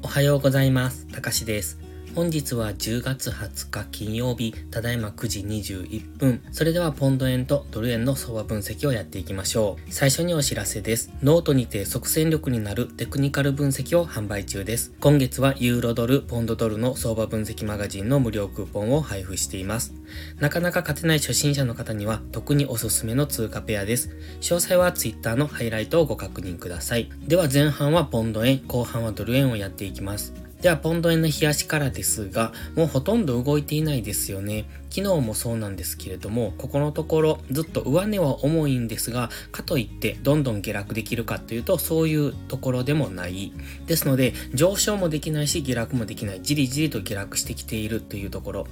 おはようございます。たかしです。本日は10月20日金曜日、ただいま9時21分。それではポンド円とドル円の相場分析をやっていきましょう。最初にお知らせです。ノートにて即戦力になるテクニカル分析を販売中です。今月はユーロドル、ポンドドルの相場分析マガジンの無料クーポンを配布しています。なかなか勝てない初心者の方には特におすすめの通貨ペアです。詳細は Twitter のハイライトをご確認ください。では前半はポンド円、後半はドル円をやっていきます。では、ポンド円の日足からですが、もうほとんど動いていないですよね。昨日もそうなんですけれども、ここのところずっと上値は重いんですが、かといってどんどん下落できるかというと、そういうところでもない。ですので、上昇もできないし、下落もできない。じりじりと下落してきているというところ。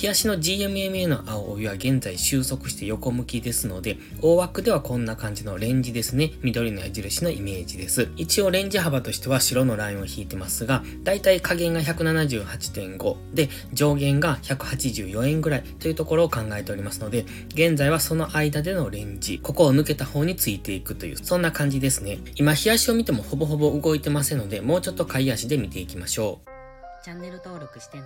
冷やしの GMMA の青帯は現在収束して横向きですので、大枠ではこんな感じのレンジですね。緑の矢印のイメージです。一応レンジ幅としては白のラインを引いてますが、だいたい下限が178.5で、上限が184円ぐらいというところを考えておりますので、現在はその間でのレンジ、ここを抜けた方についていくという、そんな感じですね。今、冷やしを見てもほぼほぼ動いてませんので、もうちょっと買い足で見ていきましょう。チャンネル登録してね。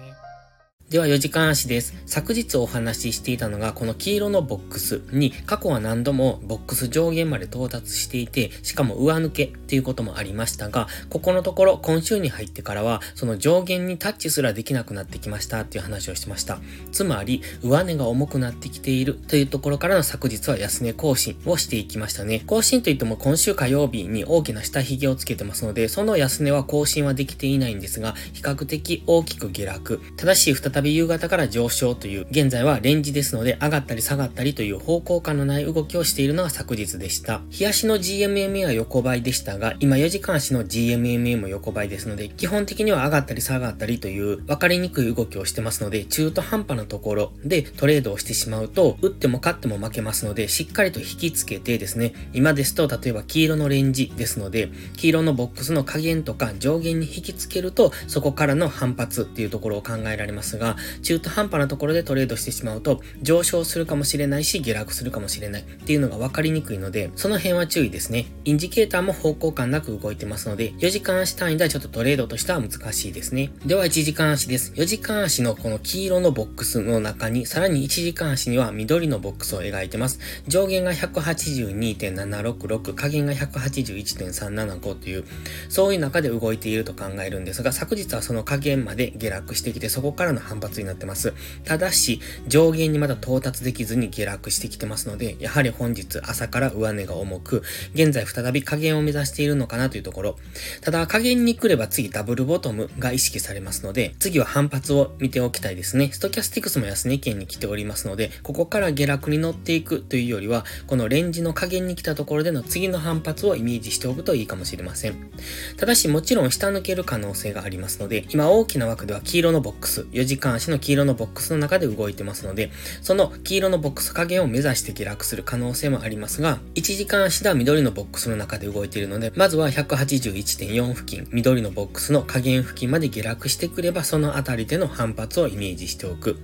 では4時間足です。昨日お話ししていたのがこの黄色のボックスに過去は何度もボックス上限まで到達していて、しかも上抜けっていうこともありましたが、ここのところ今週に入ってからはその上限にタッチすらできなくなってきましたっていう話をしました。つまり上値が重くなってきているというところからの昨日は安値更新をしていきましたね。更新といっても今週火曜日に大きな下髭をつけてますので、その安値は更新はできていないんですが、比較的大きく下落。ただし再び夕方から上昇という、現在はレンジですので上がったり下がったりという方向感のない動きをしているのが昨日でした。冷やしの GMMA は横ばいでしたが、今4時間足の GMMA も横ばいですので、基本的には上がったり下がったりという分かりにくい動きをしてますので、中途半端なところでトレードをしてしまうと、打っても勝っても負けますので、しっかりと引きつけてですね、今ですと例えば黄色のレンジですので、黄色のボックスの下限とか上限に引きつけると、そこからの反発っていうところを考えられますが、中途半端なところでトレードしてしまうと、上昇するかもしれないし、下落するかもしれないっていうのが分かりにくいので、その辺は注意ですね。インジケーターも方向感なく動いてますので、4時間足単位ではちょっとトレードとしては難しいですね。では1時間足です。4時間足のこの黄色のボックスの中に、さらに1時間足には緑のボックスを描いてます。上限が182.766、下限が181.375という、そういう中で動いていると考えるんですが、昨日はその下限まで下落してきて、そこからの反反発になってます。ただし、上限にまだ到達できずに下落してきてますので、やはり本日朝から上値が重く、現在再び下限を目指しているのかなというところ。ただ、下限に来れば次ダブルボトムが意識されますので、次は反発を見ておきたいですね。ストキャスティクスも安値圏に来ておりますので、ここから下落に乗っていくというよりは、このレンジの下限に来たところでの次の反発をイメージしておくといいかもしれません。ただし、もちろん下抜ける可能性がありますので、今大きな枠では黄色のボックス、4時間足の黄色のボックスの中で動いてますので、その黄色のボックス加減を目指して下落する可能性もありますが、1時間足では緑のボックスの中で動いているので、まずは181.4付近、緑のボックスの下限付近まで下落してくれば、そのあたりでの反発をイメージしておく。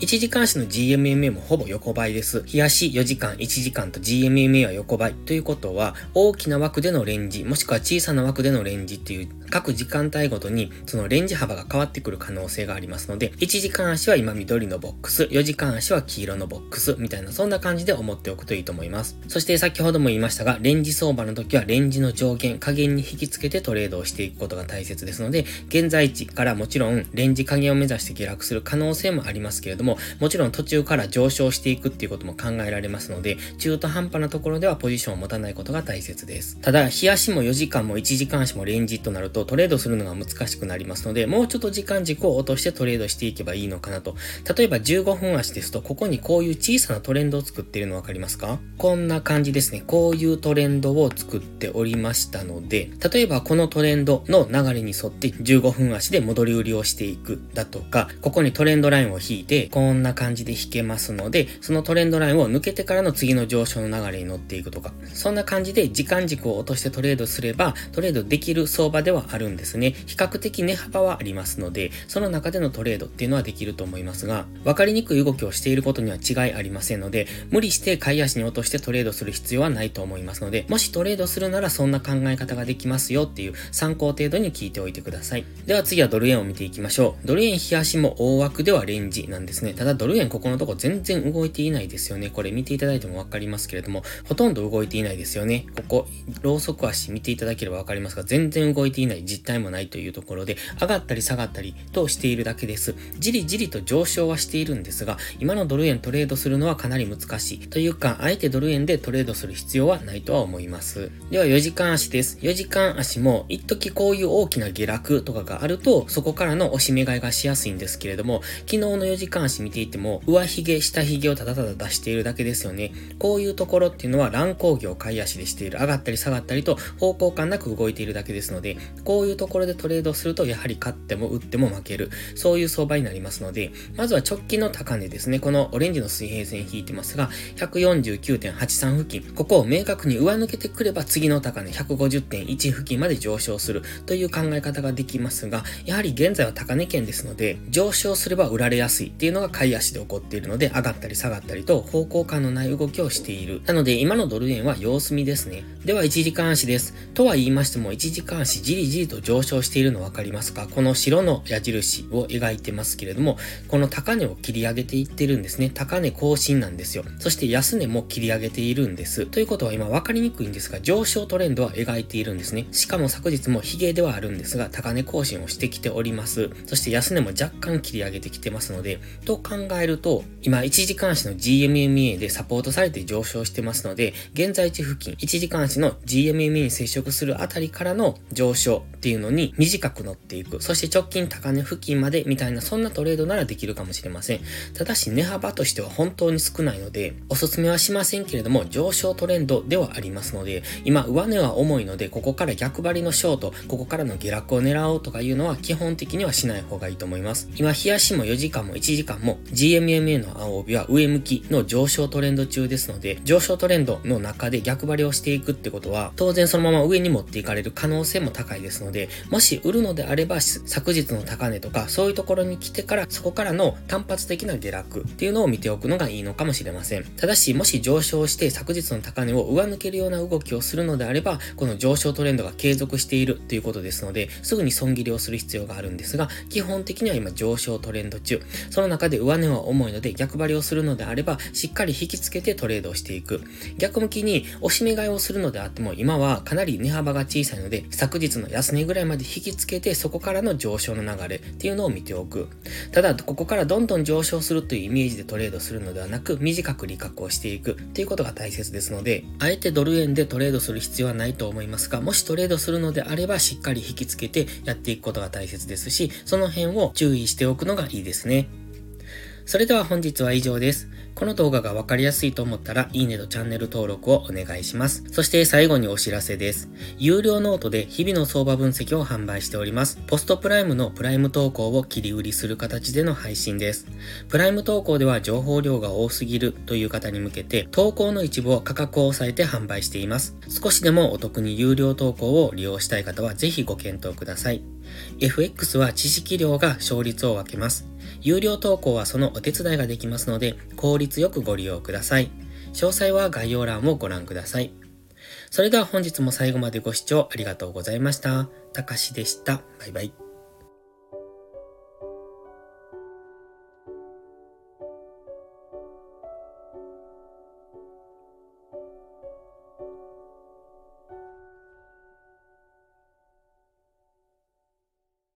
1時間足の GMMA もほぼ横ばいです。冷やし4時間、1時間と GMMA は横ばい。ということは、大きな枠でのレンジ、もしくは小さな枠でのレンジっていう、各時間帯ごとに、そのレンジ幅が変わってくる可能性がありますので、1時間足は今緑のボックス、4時間足は黄色のボックス、みたいな、そんな感じで思っておくといいと思います。そして先ほども言いましたが、レンジ相場の時はレンジの上限、下限に引き付けてトレードをしていくことが大切ですので、現在地からもちろんレンジ下限を目指して下落する可能性もありますけれども、もちろん途中から上昇していくっていうことも考えられますので、中途半端なところではポジションを持たないことが大切です。ただ、日足も4時間も1時間足もレンジとなるとトレードするのが難しくなりますので、もうちょっと時間軸を落としてトレードしていけばいいのかなと。例えば15分足ですと、ここにこういう小さなトレンドを作っているの分かりますか？こんな感じですね。こういうトレンドを作っておりましたので、例えばこのトレンドの流れに沿って15分足で戻り売りをしていくだとか、ここにトレンドラインを引いて、こんな感じで引けますので、そのトレンドラインを抜けてからの次の上昇の流れに乗っていくとか、そんな感じで時間軸を落としてトレードすれば、トレードできる相場ではあるんですね。比較的値幅はありますので、その中でのトレードっていうのはできると思いますが、分かりにくい動きをしていることには違いありませんので、無理して買い足に落としてトレードする必要はないと思いますので、もしトレードするならそんな考え方ができますよっていう参考程度に聞いておいてください。では次はドル円を見ていきましょう。ドル円日足も大枠ではレンジなんですね。ただドル円ここのとこ全然動いていないですよね。これ見ていただいてもわかりますけれども、ほとんど動いていないですよね。ここ、ローソク足見ていただければわかりますが、全然動いていない実態もないというところで、上がったり下がったりとしているだけです。じりじりと上昇はしているんですが、今のドル円トレードするのはかなり難しい。というか、あえてドル円でトレードする必要はないとは思います。では4時間足です。4時間足も、一時こういう大きな下落とかがあると、そこからの押し目買いがしやすいんですけれども、昨日の4時間足見ていても、上髭、下髭をただただ出しているだけですよね。こういうところっていうのは乱高下を買い足でしている。上がったり下がったりと方向感なく動いているだけですので、こういうところでトレードすると、やはり勝っても打っても負ける。そういう相場になりますので、まずは直近の高値ですね。このオレンジの水平線引いてますが、149.83付近。ここを明確に上抜けてくれば次の高値150.1付近まで上昇するという考え方ができますが、やはり現在は高値圏ですので、上昇すれば売られやすいっていうのが買い足で起こっているので、上がったり下がったりと方向感のない動きをしている。なので、今のドル円は様子見ですね。では、1時間足です。とは言いましても、1時間足じりじりと上昇しているの分かりますか？この白の矢印を描いてますけれども、この高値を切り上げていってるんですね。高値更新なんですよ。そして安値も切り上げているんです。ということは今分かりにくいんですが、上昇トレンドは描いているんですね。しかも昨日もヒゲではあるんですが、高値更新をしてきております。そして安値も若干切り上げてきてますので、と考えると、今1時間足の GMMA でサポートされて上昇してますので、現在地付近、1時間足の GMMA に接触するあたりからの上昇っていうのに短く乗っていく。そして直近高値付近までみたいなそんなトレードならできるかもしれません。ただし値幅としては本当に少ないので、おすすめはしませんけれども、上昇トレンドではありますので、今上値は重いので、ここから逆張りのショート、ここからの下落を狙おうとかいうのは基本的にはしない方がいいと思います。今、日足も4時間も1時間も GMMA の青帯は上向きの上昇トレンド中ですので、上昇トレンドの中で逆張りをしていくってことは、当然そのまま上に持っていかれる可能性も高いですですので、もし売るのであれば、昨日の高値とか、そういうところに来てから、そこからの単発的な下落っていうのを見ておくのがいいのかもしれません。ただし、もし上昇して昨日の高値を上抜けるような動きをするのであれば、この上昇トレンドが継続しているということですので、すぐに損切りをする必要があるんですが、基本的には今上昇トレンド中。その中で上値は重いので逆張りをするのであれば、しっかり引き付けてトレードをしていく。逆向きに押し目買いをするのであっても、今はかなり値幅が小さいので、昨日の安値ぐらいまで引き付けて、そこからの上昇の流れっていうのを見ておく。ただ、ここからどんどん上昇するというイメージでトレードするのではなく、短く利確をしていくっていうことが大切ですので、あえてドル円でトレードする必要はないと思いますが、もしトレードするのであれば、しっかり引き付けてやっていくことが大切ですし、その辺を注意しておくのがいいですね。それでは本日は以上です。この動画がわかりやすいと思ったら、いいねとチャンネル登録をお願いします。そして最後にお知らせです。有料ノートで日々の相場分析を販売しております。ポストプライムのプライム投稿を切り売りする形での配信です。プライム投稿では情報量が多すぎるという方に向けて、投稿の一部を価格を抑えて販売しています。少しでもお得に有料投稿を利用したい方はぜひご検討ください。FX は知識量が勝率を分けます。有料投稿はそのお手伝いができますので、効率よくご利用ください。詳細は概要欄をご覧ください。それでは本日も最後までご視聴ありがとうございました。たかしでした。バイバイ。